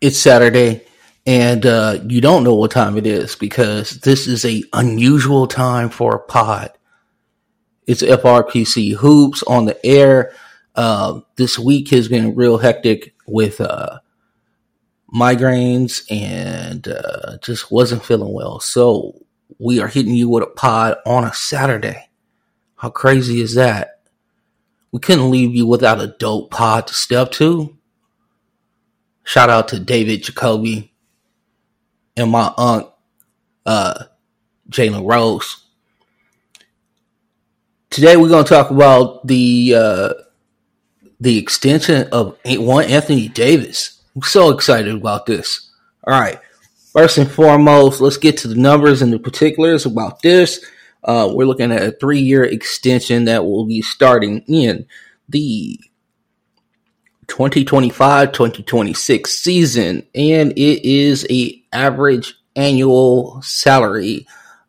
it's Saturday and uh, you don't know what time it is because this is a unusual time for a pod. It's FRPC hoops on the air. Uh, this week has been real hectic with uh, migraines and uh, just wasn't feeling well. So we are hitting you with a pod on a Saturday. How crazy is that? We couldn't leave you without a dope pod to step to. Shout out to David Jacoby and my aunt, uh, Jalen Rose. Today we're going to talk about the uh, the extension of one Anthony Davis. I'm so excited about this. All right, first and foremost, let's get to the numbers and the particulars about this. Uh, we're looking at a three year extension that will be starting in the 2025-2026 season and it is a average annual salary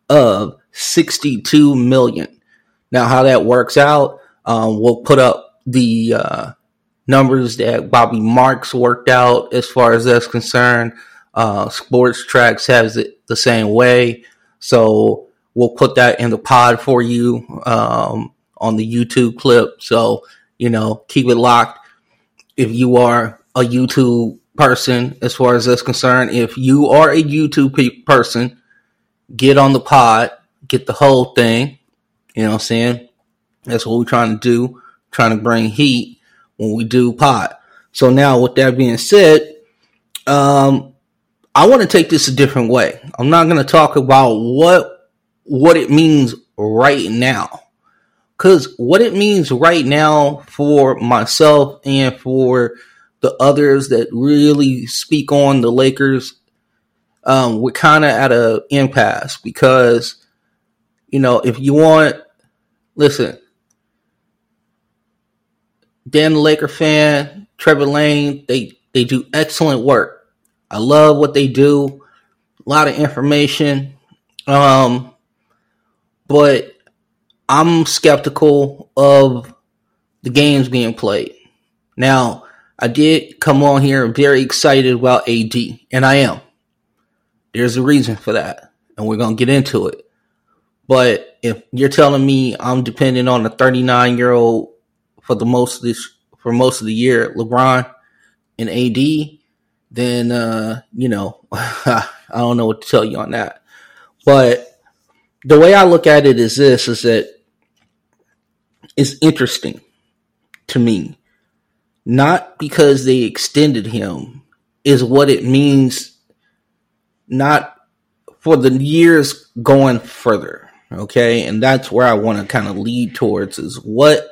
of 62 million. Now how that works out, um, we'll put up the uh, numbers that Bobby Marks worked out as far as that's concerned. Uh, Tracks has it the same way. So we'll put that in the pod for you um, on the YouTube clip. So, you know, keep it locked if you are a YouTube person, as far as that's concerned, if you are a YouTube pe- person, get on the pod, get the whole thing. You know what I'm saying? That's what we're trying to do, trying to bring heat when we do pod. So now, with that being said, um, I want to take this a different way. I'm not going to talk about what what it means right now because what it means right now for myself and for the others that really speak on the Lakers, um, we're kind of at a impasse because, you know, if you want, listen, Dan the Laker fan, Trevor Lane, they they do excellent work. I love what they do. A lot of information. Um, but I'm skeptical of the games being played. Now, I did come on here very excited about AD, and I am. There's a reason for that, and we're going to get into it. But if you're telling me I'm depending on a 39 year old for the most of this for most of the year, LeBron and AD, then uh, you know I don't know what to tell you on that. But the way I look at it is this: is that is interesting to me. Not because they extended him, is what it means not for the years going further. Okay. And that's where I want to kind of lead towards is what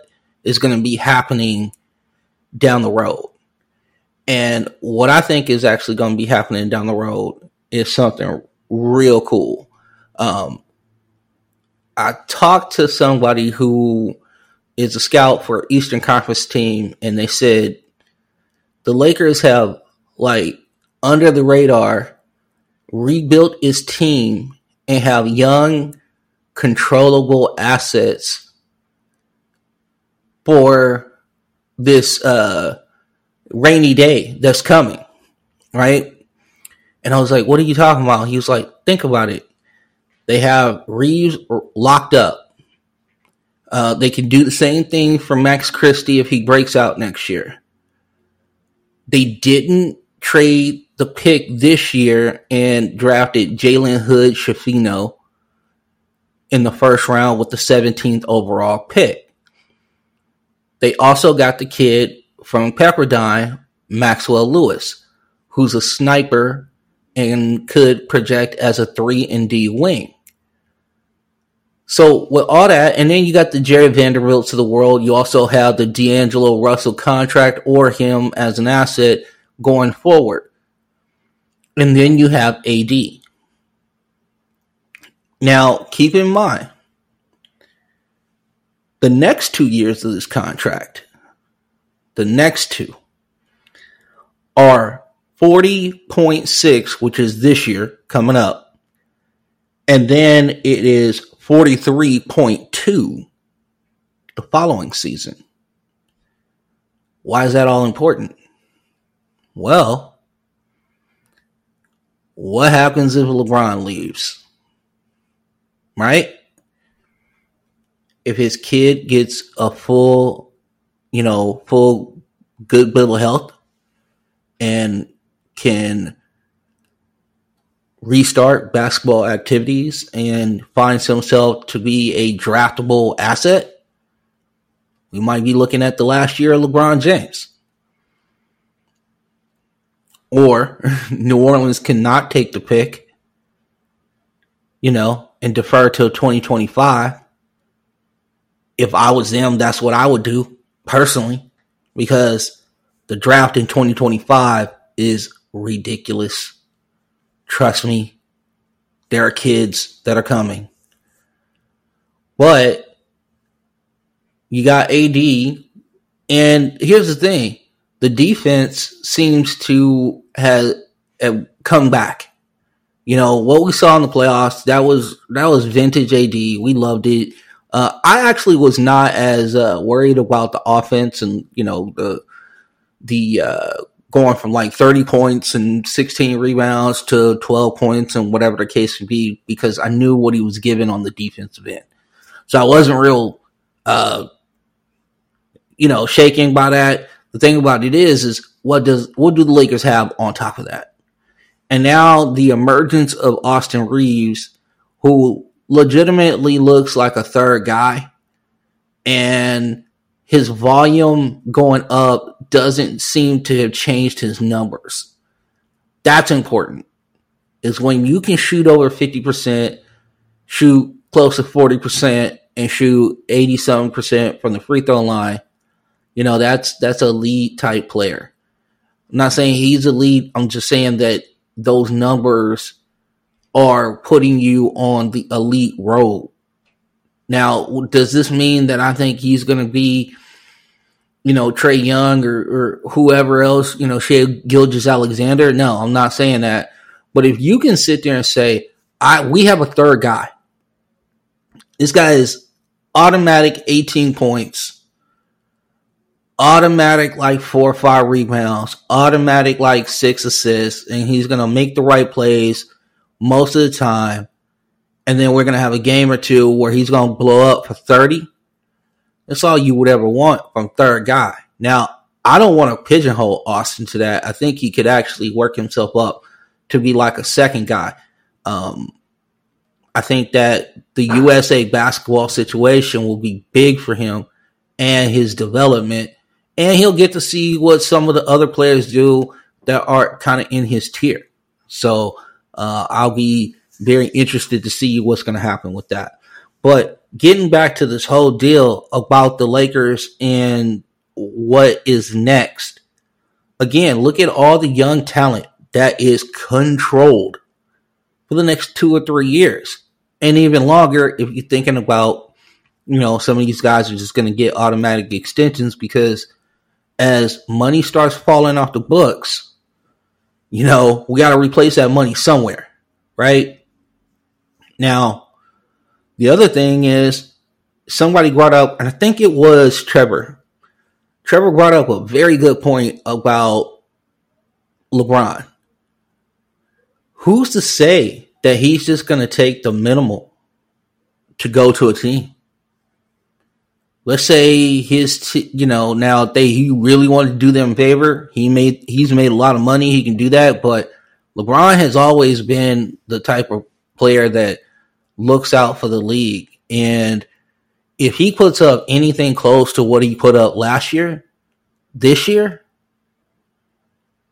is going to be happening down the road. And what I think is actually going to be happening down the road is something real cool. Um, I talked to somebody who is a scout for Eastern Conference team, and they said the Lakers have like under the radar rebuilt its team and have young, controllable assets for this uh, rainy day that's coming, right? And I was like, "What are you talking about?" He was like, "Think about it. They have Reaves locked up." Uh, they can do the same thing for Max Christie if he breaks out next year. They didn't trade the pick this year and drafted Jalen Hood Schifino in the first round with the 17th overall pick. They also got the kid from Pepperdine, Maxwell Lewis, who's a sniper and could project as a 3 and D wing. So with all that, and then you got the Jarred Vanderbilt to the world. You also have the D'Angelo Russell contract or him as an asset going forward. And then you have AD. Now, keep in mind, the next two years of this contract, the next two, are 40.6, which is this year coming up. And then it is 43.2 the following season. Why is that all important? Well, what happens if LeBron leaves? Right? If his kid gets a full, you know, full good bill of health and can restart basketball activities and finds himself to be a draftable asset, we might be looking at the last year of LeBron James. Or New Orleans cannot take the pick, you know, and defer till 2025. If I was them, that's what I would do personally, because the draft in 2025 is ridiculous. Trust me, there are kids that are coming. But you got AD, and here's the thing the defense seems to have, have come back. You know what we saw in the playoffs. That was that was vintage AD. We loved it. Uh, I actually was not as uh, worried about the offense and you know the the uh, going from like 30 points and 16 rebounds to 12 points and whatever the case would be because I knew what he was given on the defensive end. So I wasn't real, uh, you know, shaking by that. The thing about it is, is what does what do the Lakers have on top of that? And now the emergence of Austin Reaves, who legitimately looks like a third guy, and his volume going up doesn't seem to have changed his numbers. That's important. Is when you can shoot over 50%, shoot close to 40%, and shoot 87% from the free throw line you know, that's that's a lead type player. I'm not saying he's a lead. I'm just saying that those numbers are putting you on the elite road. Now, does this mean that I think he's going to be, you know, Trae Young or, or whoever else, you know, Shai Gilgeous-Alexander? No, I'm not saying that. But if you can sit there and say, I we have a third guy. This guy is automatic 18 points automatic like four or five rebounds, automatic like six assists, and he's gonna make the right plays most of the time. And then we're gonna have a game or two where he's gonna blow up for 30. That's all you would ever want from third guy. Now, I don't want to pigeonhole Austin to that. I think he could actually work himself up to be like a second guy. Um, I think that the USA basketball situation will be big for him and his development and he'll get to see what some of the other players do that are kind of in his tier. So uh, I'll be very interested to see what's going to happen with that. But getting back to this whole deal about the Lakers and what is next, again, look at all the young talent that is controlled for the next two or three years, and even longer if you're thinking about, you know, some of these guys are just going to get automatic extensions because as money starts falling off the books, you know, we got to replace that money somewhere, right? Now, the other thing is somebody brought up, and I think it was Trevor. Trevor brought up a very good point about LeBron. Who's to say that he's just going to take the minimal to go to a team? let's say his, t- you know, now they he really wanted to do them a favor, he made he's made a lot of money. He can do that, but LeBron has always been the type of player that looks out for the league, and if he puts up anything close to what he put up last year, this year,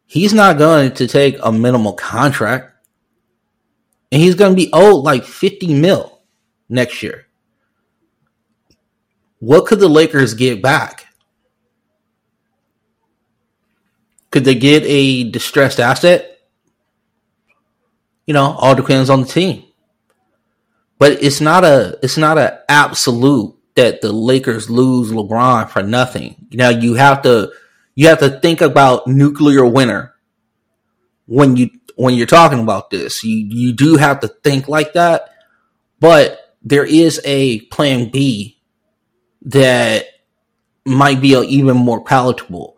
he's not going to take a minimal contract, and he's going to be owed like fifty mil next year. What could the Lakers get back? Could they get a distressed asset? You know, all depends on the team. But it's not a it's not an absolute that the Lakers lose LeBron for nothing. Now you have to you have to think about nuclear winter when you when you're talking about this. You you do have to think like that, but there is a plan B that might be even more palatable.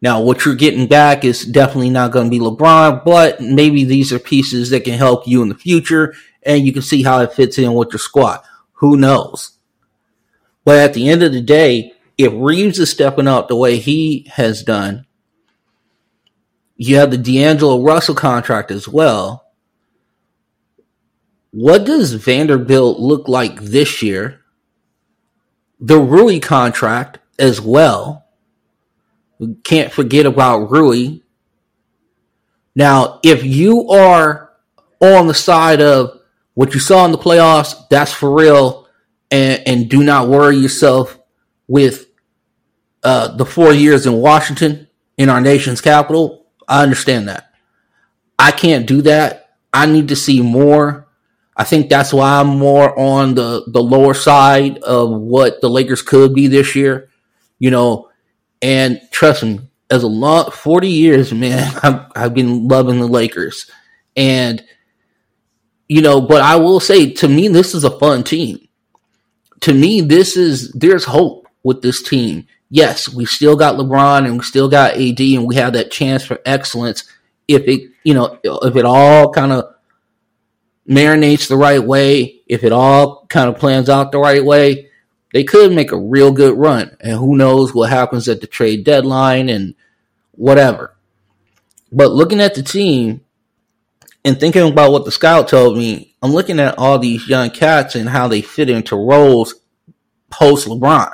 Now, what you're getting back is definitely not going to be LeBron, but maybe these are pieces that can help you in the future, and you can see how it fits in with your squad. Who knows? But at the end of the day, if Reaves is stepping up the way he has done, you have the D'Angelo Russell contract as well. What does Vanderbilt look like this year? The Rui contract as well we can't forget about Rui. Now, if you are on the side of what you saw in the playoffs, that's for real, and, and do not worry yourself with uh, the four years in Washington in our nation's capital. I understand that. I can't do that. I need to see more. I think that's why I'm more on the, the lower side of what the Lakers could be this year. You know, and trust me, as a long 40 years, man, I've, I've been loving the Lakers. And, you know, but I will say to me, this is a fun team. To me, this is, there's hope with this team. Yes, we still got LeBron and we still got AD and we have that chance for excellence if it, you know, if it all kind of marinates the right way, if it all kind of plans out the right way, they could make a real good run. And who knows what happens at the trade deadline and whatever. But looking at the team and thinking about what the scout told me, I'm looking at all these young cats and how they fit into roles post LeBron.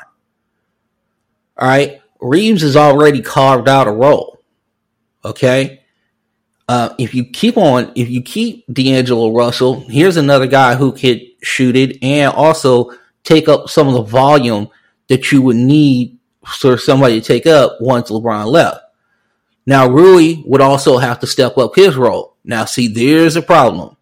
All right. Reaves has already carved out a role. Okay. Uh, if you keep on, if you keep D'Angelo Russell, here's another guy who could shoot it and also take up some of the volume that you would need for somebody to take up once LeBron left. Now, Rui would also have to step up his role. Now, see, there's a problem.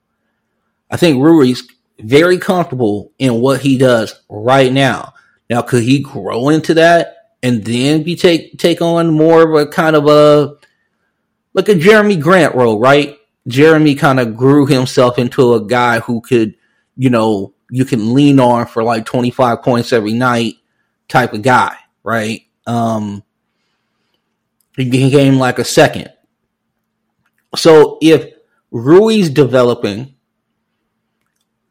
I think Rui's very comfortable in what he does right now. Now, could he grow into that and then be take take on more of a kind of a like a Jerami Grant role, right? Jerami kind of grew himself into a guy who could, you know, you can lean on for like 25 points every night type of guy, right? Um, he became like a second. So if Rui's developing,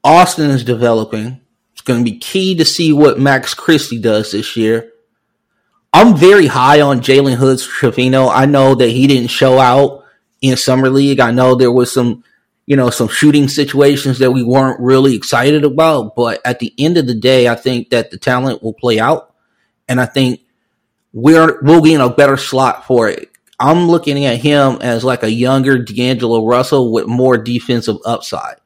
Austin is developing, it's going to be key to see what Max Christie does this year. I'm very high on Jalen Hoods Schifino. I know that he didn't show out in summer league. I know there was some you know, some shooting situations that we weren't really excited about. But at the end of the day, I think that the talent will play out. And I think we're, we'll be in a better slot for it. I'm looking at him as like a younger D'Angelo Russell with more defensive upside.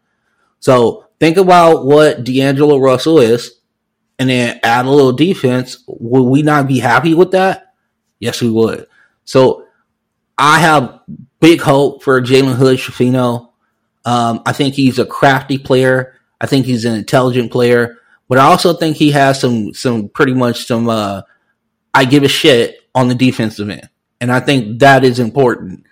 So think about what D'Angelo Russell is and then add a little defense. Would we not be happy with that? Yes, we would. So I have big hope for Jalen Hood Schifino. Um, I think he's a crafty player. I think he's an intelligent player, but I also think he has some some pretty much some uh, I give a shit on the defensive end, and I think that is important.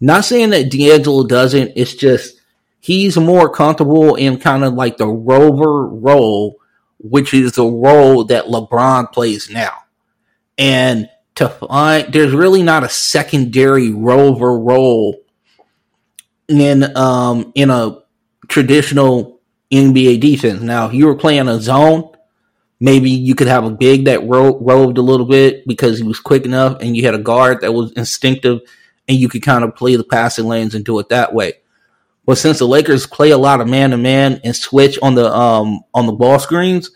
Not saying that D'Angelo doesn't. It's just he's more comfortable in kind of like the rover role, which is the role that LeBron plays now, and to find there's really not a secondary rover role in um in a traditional NBA defense. Now, if you were playing a zone, maybe you could have a big that ro- roved a little bit because he was quick enough, and you had a guard that was instinctive, and you could kind of play the passing lanes and do it that way. But since the Lakers play a lot of man to man and switch on the um on the ball screens,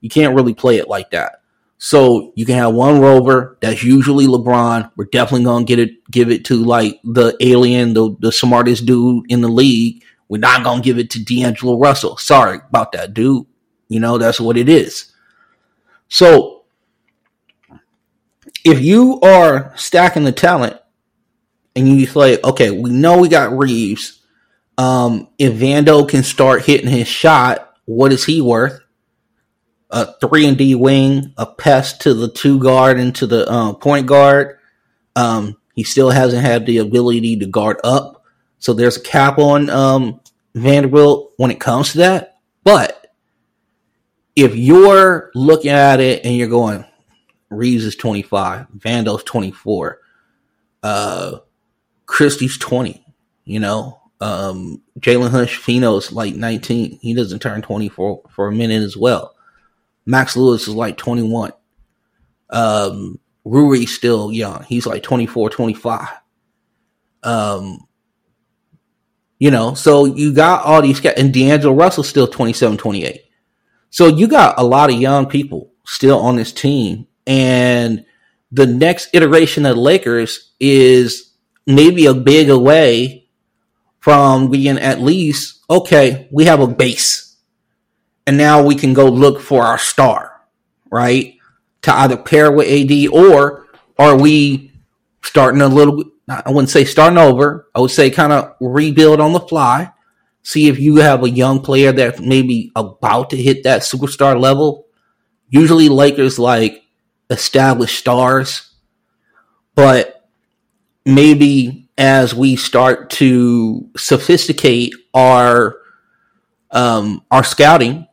you can't really play it like that. So you can have one rover that's usually LeBron. We're definitely gonna get it, give it to like the alien, the the smartest dude in the league. We're not gonna give it to D'Angelo Russell. Sorry about that, dude. You know that's what it is. So if you are stacking the talent and you say, okay, we know we got Reaves. Um, if Vando can start hitting his shot, what is he worth? a three and D wing, a pest to the two guard and to the uh, point guard. Um, he still hasn't had the ability to guard up, so there's a cap on um, Vanderbilt when it comes to that. But if you're looking at it and you're going, Reaves is 25, Vando's 24. Uh, Christie's 20, you know. Um, Jalen Hush is like 19. He doesn't turn 24 for, for a minute as well. Max Lewis is like 21. Um, Rui's still young. He's like 24, 25. Um, you know, so you got all these guys, and D'Angelo Russell's still 27, 28. So you got a lot of young people still on this team. And the next iteration of the Lakers is maybe a big away from being at least, okay, we have a base. And now we can go look for our star, right? To either pair with AD or are we starting a little, I wouldn't say starting over. I would say kind of rebuild on the fly. See if you have a young player that maybe about to hit that superstar level. Usually Lakers like established stars, but maybe as we start to sophisticate our um, our scouting,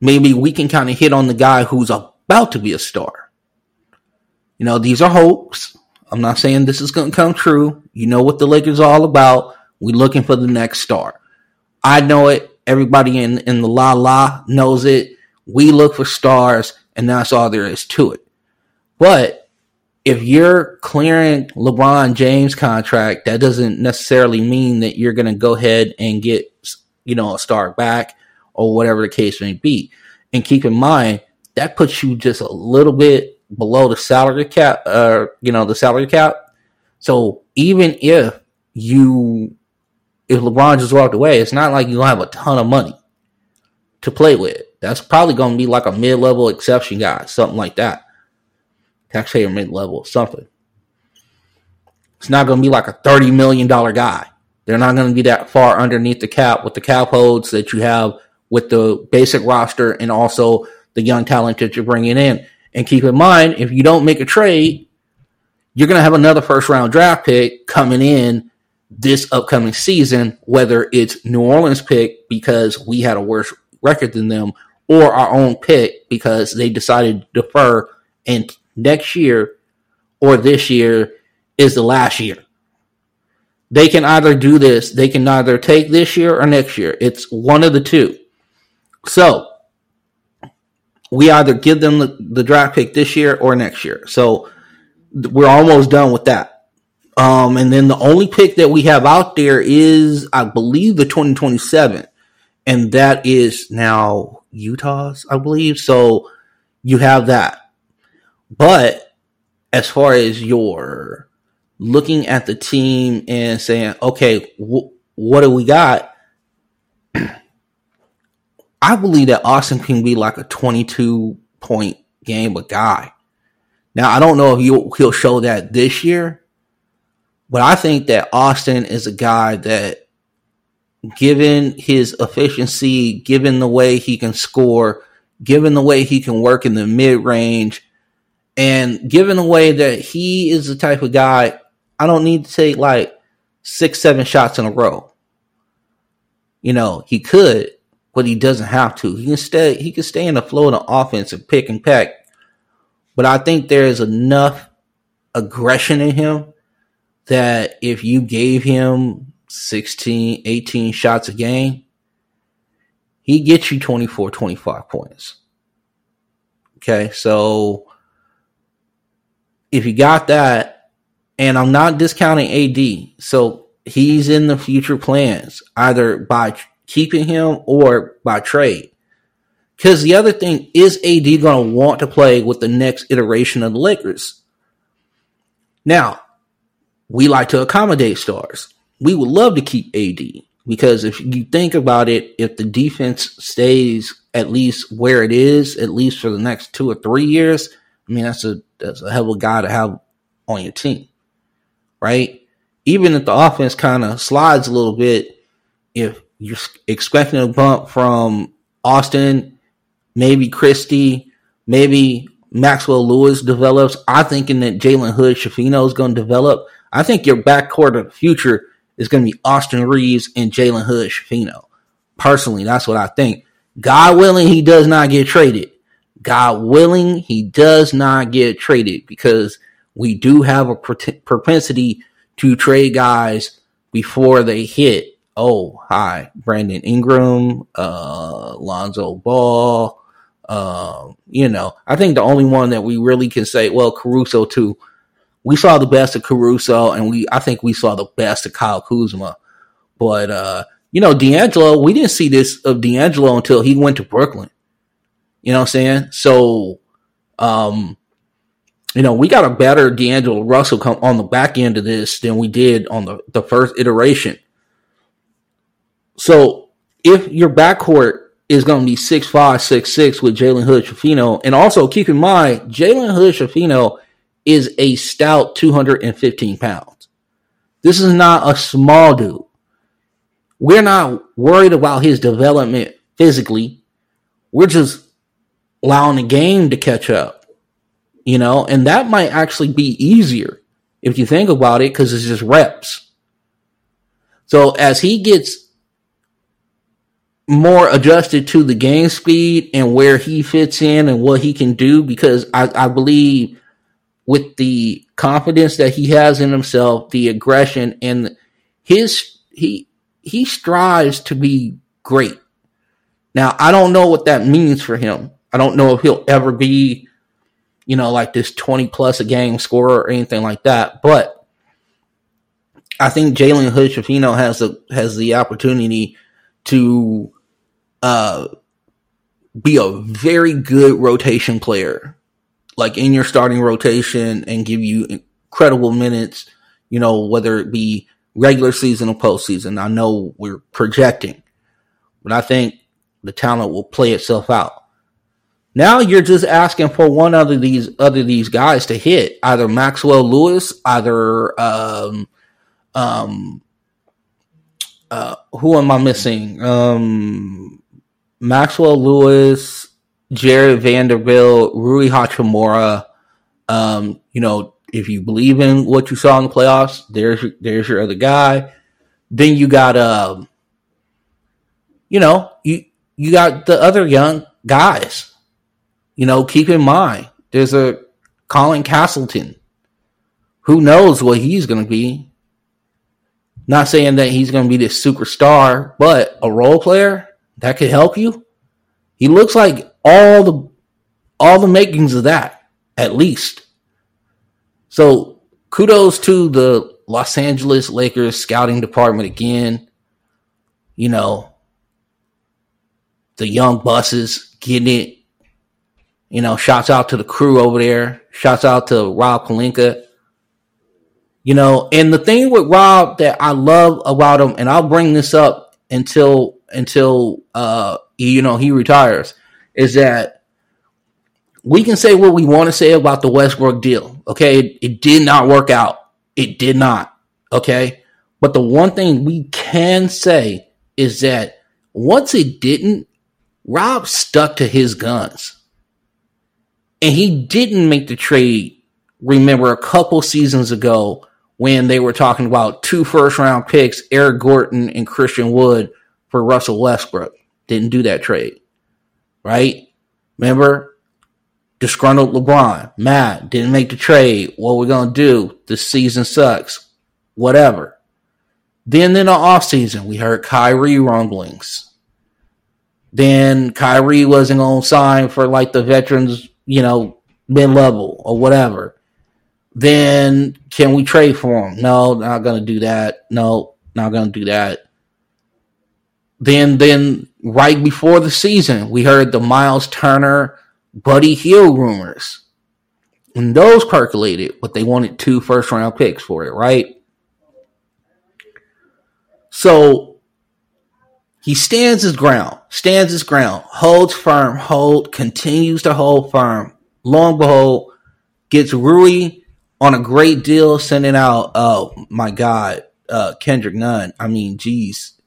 maybe we can kind of hit on the guy who's about to be a star. You know, these are hopes. I'm not saying this is going to come true. You know what the Lakers are all about. We're looking for the next star. I know it. Everybody in, in the la la knows it. We look for stars, and that's all there is to it. But if you're clearing LeBron James contract, that doesn't necessarily mean that you're going to go ahead and get, you know, a star back or whatever the case may be. And keep in mind, that puts you just a little bit below the salary cap, uh, you know, the salary cap. So even if you, if LeBron just walked away, it's not like you have a ton of money to play with. That's probably going to be like a mid level exception guy, something like that taxpayer mid level, something. It's not going to be like a $30 million guy. They're not going to be that far underneath the cap with the cap holds that you have with the basic roster and also the young talent that you're bringing in. And keep in mind, if you don't make a trade, you're going to have another first round draft pick coming in this upcoming season, whether it's New Orleans pick because we had a worse record than them or our own pick because they decided to defer and next year or this year is the last year. They can either do this, they can either take this year or next year. It's one of the two. So we either give them the, the draft pick this year or next year. So we're almost done with that. Um, and then the only pick that we have out there is, I believe, the 2027. And that is now Utah's, I believe. So you have that. But as far as your looking at the team and saying, okay, wh- what do we got? I believe that Austin can be like a 22 point game a guy. Now, I don't know if he'll, he'll show that this year, but I think that Austin is a guy that, given his efficiency, given the way he can score, given the way he can work in the mid range, and given the way that he is the type of guy, I don't need to take like six, seven shots in a row. You know, he could, but he doesn't have to. He can stay he can stay in the flow of the offense and pick and peck. But I think there is enough aggression in him that if you gave him 16, 18 shots a game, he gets you 24, 25 points. Okay, so if you got that, and I'm not discounting AD, so he's in the future plans either by keeping him or by trade. Because the other thing is AD going to want to play with the next iteration of the Lakers. Now, we like to accommodate stars. We would love to keep AD because if you think about it, if the defense stays at least where it is, at least for the next two or three years, I mean, that's a that's a hell of a guy to have on your team, right? Even if the offense kind of slides a little bit, if you're expecting a bump from Austin, maybe Christie, maybe Maxwell Lewis develops. I'm thinking that Jalen Hood Schifino is going to develop. I think your backcourt of the future is going to be Austin Reaves and Jalen Hood Schifino. Personally, that's what I think. God willing, he does not get traded. God willing, he does not get traded because we do have a propensity to trade guys before they hit. Oh, hi, Brandon Ingram, uh, Lonzo Ball. Uh, you know, I think the only one that we really can say, well, Caruso too. We saw the best of Caruso, and we I think we saw the best of Kyle Kuzma. But uh, you know, D'Angelo, we didn't see this of D'Angelo until he went to Brooklyn. You know what I'm saying? So, um, you know, we got a better D'Angelo Russell come on the back end of this than we did on the, the first iteration. So if your backcourt is going to be six five, six six with Jalen Hood Schifino, and also keep in mind, Jalen Hood Schifino is a stout 215 pounds. This is not a small dude. We're not worried about his development physically. We're just allowing the game to catch up you know, and that might actually be easier if you think about it because it's just reps. So as he gets more adjusted to the game speed and where he fits in and what he can do, because I, I believe with the confidence that he has in himself, the aggression and his he he strives to be great. Now I don't know what that means for him. I don't know if he'll ever be you know, like this 20 plus a game scorer or anything like that. But I think Jalen Hood Schifino has the has the opportunity to uh, be a very good rotation player, like in your starting rotation, and give you incredible minutes. You know, whether it be regular season or postseason. I know we're projecting, but I think the talent will play itself out. Now you're just asking for one of these other these guys to hit either Maxwell Lewis, either um, um, uh, who am I missing? Um, Maxwell Lewis, Jarred Vanderbilt, Rui Hachimura. Um, you know, if you believe in what you saw in the playoffs, there's there's your other guy. Then you got um, you know, you you got the other young guys you know, keep in mind, there's a Colin Castleton. Who knows what he's going to be? Not saying that he's going to be this superstar, but a role player that could help you. He looks like all the all the makings of that, at least. So kudos to the Los Angeles Lakers scouting department again. You know, the young buses getting it you know, shouts out to the crew over there. Shouts out to Rob Pelinka. You know, and the thing with Rob that I love about him, and I'll bring this up until until uh you know he retires, is that we can say what we want to say about the Westbrook deal. Okay, it, it did not work out. It did not. Okay, but the one thing we can say is that once it didn't, Rob stuck to his guns. And he didn't make the trade, remember, a couple seasons ago when they were talking about two first round picks, Eric Gordon and Christian Wood for Russell Westbrook. Didn't do that trade. Right? Remember? Disgruntled LeBron. Matt didn't make the trade. What we gonna do? The season sucks. Whatever. Then in the offseason, we heard Kyrie rumblings. Then Kyrie wasn't gonna sign for like the veterans you know, mid level or whatever, then can we trade for him? No, not gonna do that. No, not gonna do that. Then, then right before the season, we heard the Myles Turner, Buddy Hield rumors, and those percolated, but they wanted two first round picks for it, right? So he stands his ground, stands his ground, holds firm, hold, continues to hold firm. Long behold, gets Rui on a great deal, sending out, oh my God, uh, Kendrick Nunn. I mean, geez,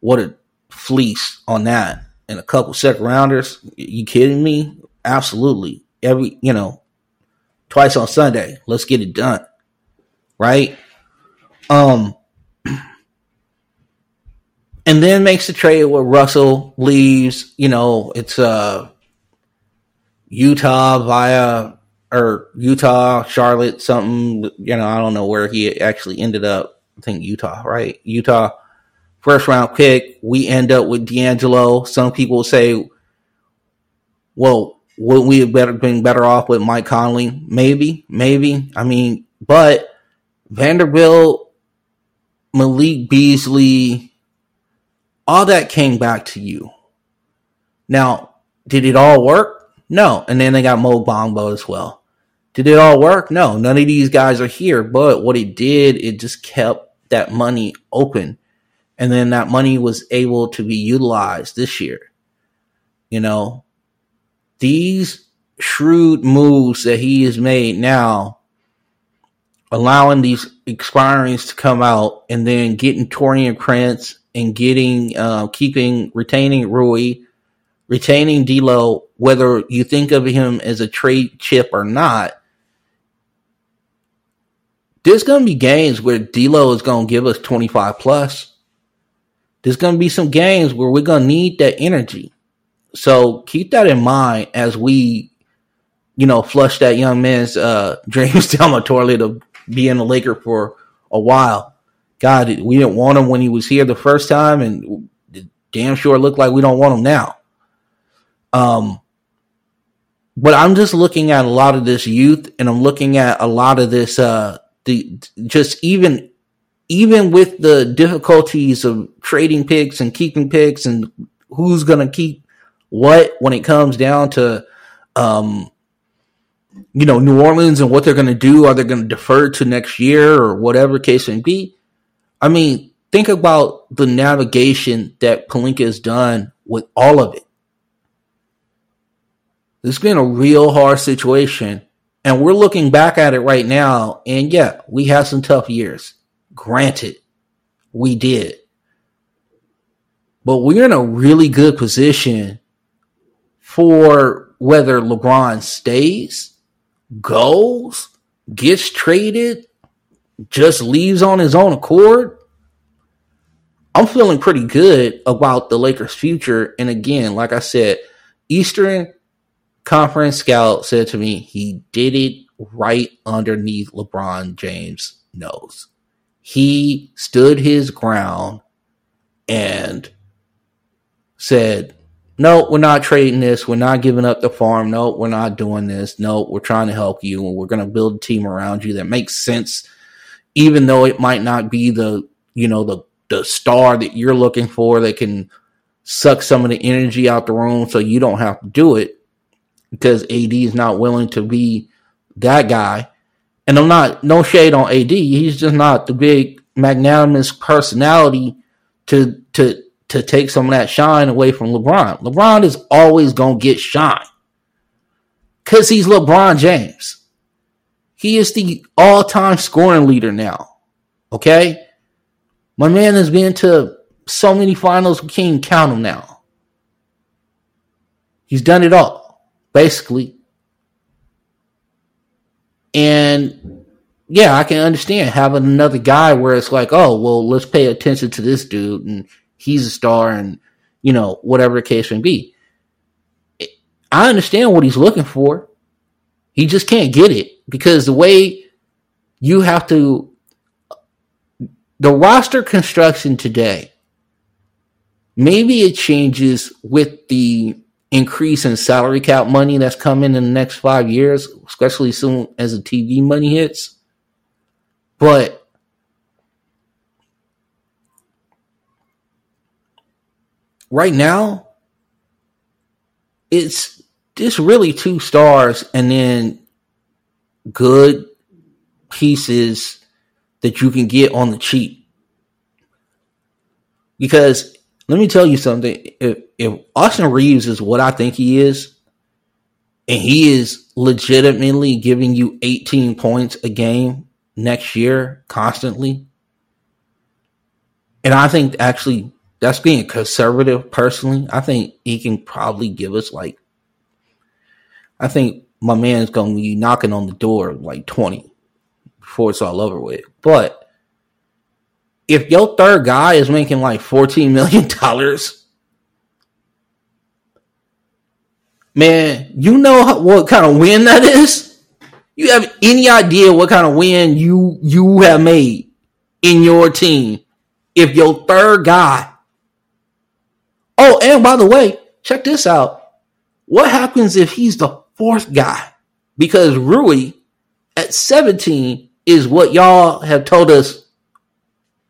what a fleece on that. And a couple second rounders. You kidding me? Absolutely. Every, you know, twice on Sunday. Let's get it done. Right? Um, and then makes the trade where Russell leaves. You know, it's uh Utah via or Utah, Charlotte, something. You know, I don't know where he actually ended up. I think Utah, right? Utah, first round pick. We end up with D'Angelo. Some people say, well, wouldn't we have better been better off with Mike Conley? Maybe, maybe. I mean, but Vanderbilt, Malik Beasley, all that came back to you. Now, did it all work? No. And then they got Mo Bamba as well. Did it all work? No. None of these guys are here. But what it did, it just kept that money open. And then that money was able to be utilized this year. You know, these shrewd moves that he has made now, allowing these expirings to come out and then getting Taurean Prince and getting, uh, keeping, retaining Rui, retaining D'Lo, whether you think of him as a trade chip or not, there's going to be games where D'Lo is going to give us 25 plus. There's going to be some games where we're going to need that energy. So keep that in mind as we, you know, flush that young man's uh, dreams down the toilet of being a Laker for a while. God, we didn't want him when he was here the first time, and damn sure looked like we don't want him now. Um, but I'm just looking at a lot of this youth, and I'm looking at a lot of this, uh, the just even even with the difficulties of trading picks and keeping picks and who's going to keep what when it comes down to um you know New Orleans and what they're going to do are they going to defer to next year or whatever case may be I mean think about the navigation that Pelinka has done with all of it it's been a real hard situation. And we're looking back at it right now. And yeah, we had some tough years. Granted, we did. But we're in a really good position for whether LeBron stays, goes, gets traded, just leaves on his own accord. I'm feeling pretty good about the Lakers' future. And again, like I said, Eastern conference scout said to me he did it right underneath LeBron James' nose. He stood his ground and said, No, we're not trading this. We're not giving up the farm. No, we're not doing this. No, we're trying to help you and we're going to build a team around you that makes sense, even though it might not be the, you know, the, the star that you're looking for that can suck some of the energy out the room so you don't have to do it because AD is not willing to be that guy. And I'm not no shade on AD. He's just not the big magnanimous personality to to to take some of that shine away from LeBron. LeBron is always gonna get shine. Cause he's LeBron James. He is the all-time scoring leader now. Okay? My man has been to so many finals we can't count them now. He's done it all basically. And yeah, I can understand having another guy where it's like, oh, well, let's pay attention to this dude and he's a star and, you know, whatever the case may be. I understand what he's looking for. He just can't get it because the way you have to, the roster construction today, maybe it changes with the increase in salary cap money that's coming in the next five years, especially soon as the TV money hits. But right now, it's just really two stars and then good pieces that you can get on the cheap. Because let me tell you something. If, if Austin Reaves is what I think he is, and he is legitimately giving you 18 points a game next year constantly, and I think actually that's being conservative personally. I think he can probably give us like, I think my man's going to be knocking on the door like 20 before it's all over with. But if your third guy is making like $14 million, man, you know what kind of win that is? You have any idea what kind of win you you have made in your team if your third guy. Oh, and by the way, check this out. What happens if he's the fourth guy? Because Rui at 17 is what y'all have told us,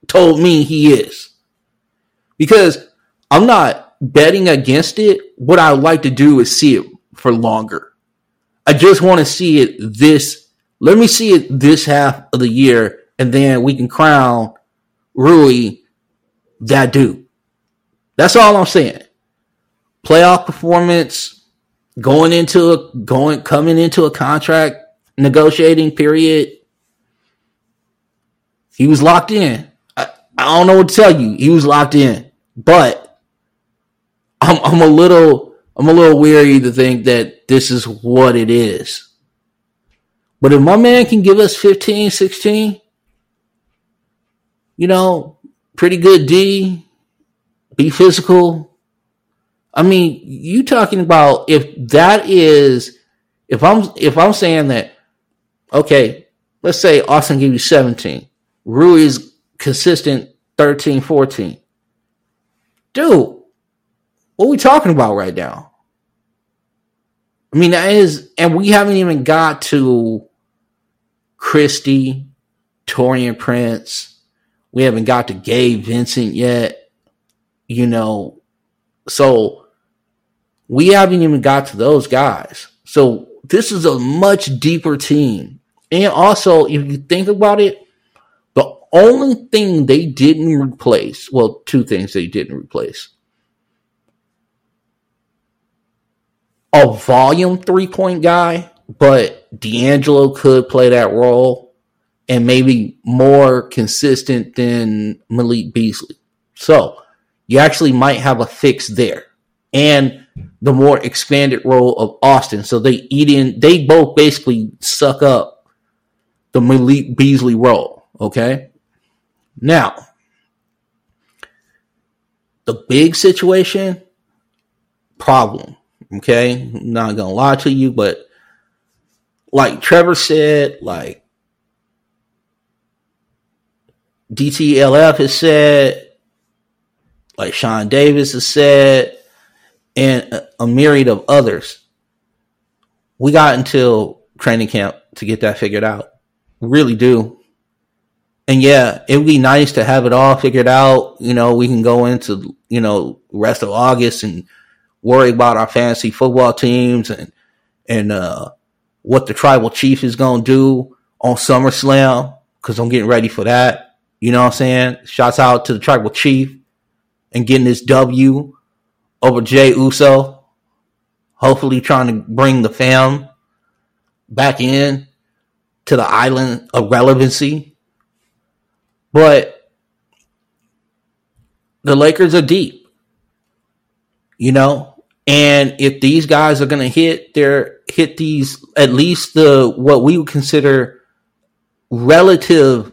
told me he is. Because I'm not betting against it. What I would like to do is see it for longer. I just want to see it this. Let me see it this half of the year, and then we can crown Rui that dude. That's all I'm saying. Playoff performance, going into a going coming into a contract negotiating period. He was locked in. I, I don't know what to tell you. He was locked in, but I'm I'm a little I'm a little weary to think that this is what it is. But if my man can give us 15, 16, you know, pretty good D, be physical. I mean, you talking about if that is if I'm if I'm saying that okay, let's say Austin gave you 17. Rui is consistent 13, 14. Dude, what are we talking about right now? I mean, that is, and we haven't even got to Christie, Taurean Prince. We haven't got to Gabe Vincent yet. You know, so we haven't even got to those guys. So this is a much deeper team. And also, if you think about it, the only thing they didn't replace, well, two things they didn't replace a volume three point guy, but D'Angelo could play that role and maybe more consistent than Malik Beasley. So you actually might have a fix there. And the more expanded role of Austin. So they eat in, they both basically suck up the Malik Beasley role. Okay. Now, the big situation, problem. Okay. I'm not to lie to you, but like Trevor said, like DTLF has said, like Sean Davis has said, and a myriad of others. We got until training camp to get that figured out. We really do. And yeah, it would be nice to have it all figured out. You know, we can go into, you know, rest of August and worry about our fantasy football teams and, and, uh, what the tribal chief is going to do on SummerSlam because I'm getting ready for that. You know what I'm saying? Shouts out to the tribal chief and getting this W over Jey Uso. Hopefully trying to bring the fam back in to the island of relevancy. But the Lakers are deep. You know, and if these guys are going to hit their hit these at least the what we would consider relative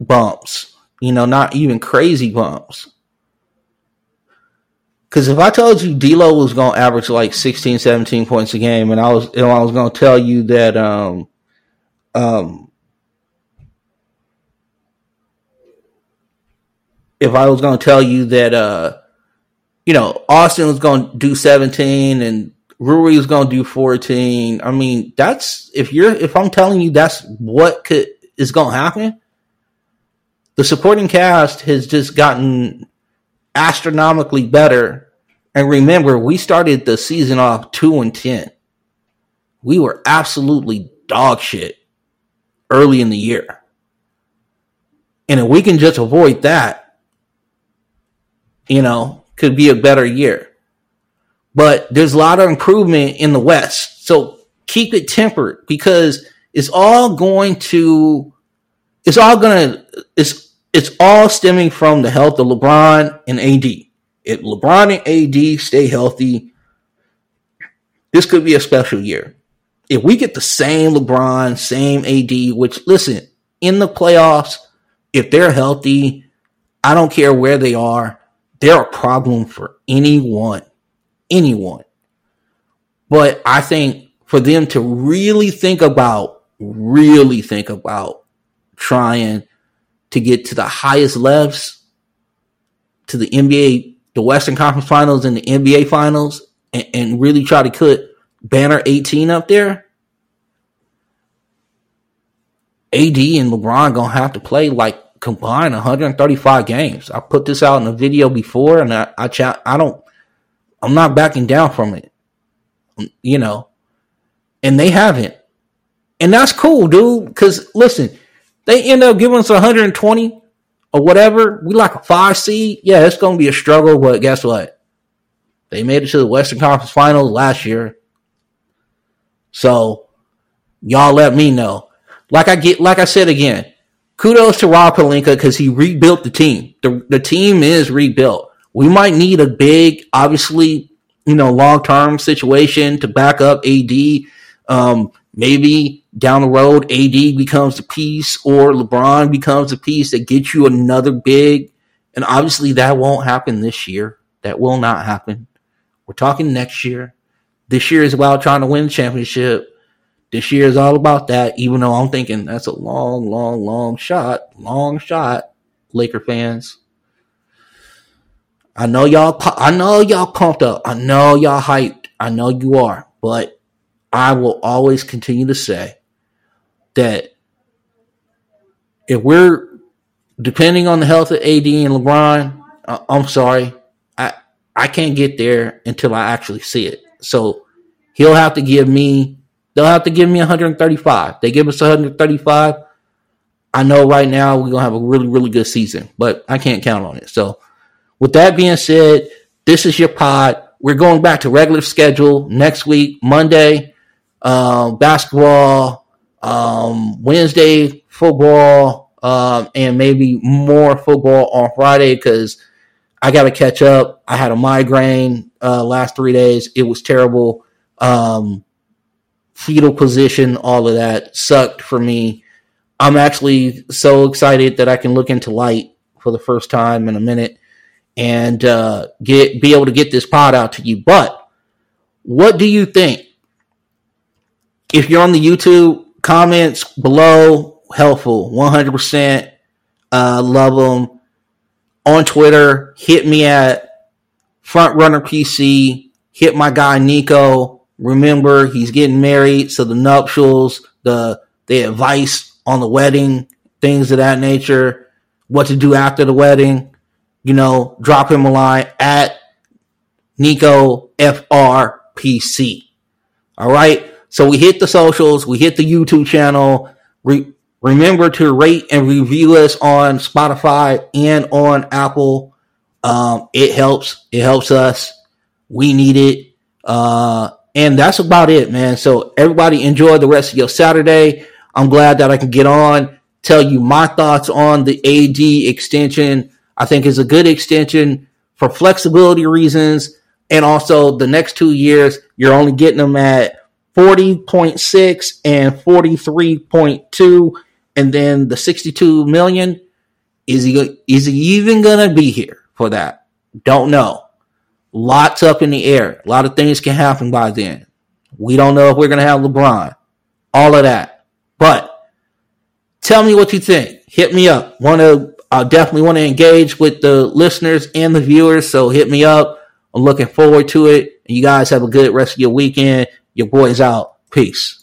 bumps, you know, not even crazy bumps. Because if I told you D'Lo was going to average like 16, 17 points a game, and I was, and I was going to tell you that, um, um, if I was going to tell you that, uh, you know, Austin was going to do 17 and Rui was going to do 14. I mean, that's, if you're, if I'm telling you that's what could, is going to happen, the supporting cast has just gotten astronomically better. And remember, we started the season off two and ten. We were absolutely dog shit early in the year. And if we can just avoid that, you know, could be a better year. But there's a lot of improvement in the West. So keep it tempered because it's all going to, it's all going to, it's it's all stemming from the health of LeBron and AD. If LeBron and AD stay healthy, this could be a special year. If we get the same LeBron, same AD, which listen, in the playoffs, if they're healthy, I don't care where they are, they're a problem for anyone. Anyone. But I think for them to really think about really think about trying to get to the highest levels to the NBA, the Western Conference Finals and the NBA Finals, and, and really try to put banner 18 up there, AD and LeBron gonna have to play like combined 135 games. I put this out in a video before, and I I, ch- I don't I'm not backing down from it. You know, and they haven't, and that's cool, dude. Because listen, they end up giving us 120 or whatever. We like a five seed. Yeah, it's gonna be a struggle, but guess what? They made it to the Western Conference Finals last year. So y'all let me know. Like I get, like I said again, kudos to Rob Pelinka because he rebuilt the team. The the team is rebuilt. We might need a big, obviously, you know, long term situation to back up AD. Um, maybe down the road, AD becomes the piece or LeBron becomes the piece that gets you another big. And obviously, that won't happen this year. That will not happen. We're talking next year. This year is about trying to win the championship. This year is all about that, even though I'm thinking that's a long, long, long shot. Long shot, Laker fans. I know y'all, I know y'all pumped up. I know y'all hyped. I know you are, but I will always continue to say that if we're depending on the health of AD and LeBron, uh, I'm sorry, I I can't get there until I actually see it. So he'll have to give me they'll have to give me 135. They give us 135. I know right now we're gonna have a really, really good season, but I can't count on it. So with that being said, this is your pod. We're going back to regular schedule next week, Monday, uh, basketball, um, Wednesday, football, um, and maybe more football on Friday because I got to catch up. I had a migraine uh, last three days. It was terrible. Um, fetal position, all of that sucked for me. I'm actually so excited that I can look into light for the first time in a minute and uh, get be able to get this pod out to you. But what do you think? If you're on the YouTube comments below, helpful, 100%. Uh, love them. On Twitter, hit me at Frontrunner PC. Hit my guy Nico. Remember, he's getting married, so the nuptials, the the advice on the wedding, things of that nature, what to do after the wedding you know, drop him a line at Nico FRPC. All right. So we hit the socials, we hit the YouTube channel. Re- remember to rate and review us on Spotify and on Apple. Um, it helps. It helps us. We need it. Uh, and that's about it, man. So everybody enjoy the rest of your Saturday. I'm glad that I can get on, tell you my thoughts on the AD extension I think is a good extension for flexibility reasons. And also the next two years, you're only getting them at 40.6 and 43.2. And then the 62 million, is he, is he even going to be here for that? Don't know. Lots up in the air. A lot of things can happen by then. We don't know if we're going to have LeBron. All of that. But tell me what you think. Hit me up. Want to I definitely want to engage with the listeners and the viewers, so hit me up. I'm looking forward to it. You guys have a good rest of your weekend. Your boy's out. Peace.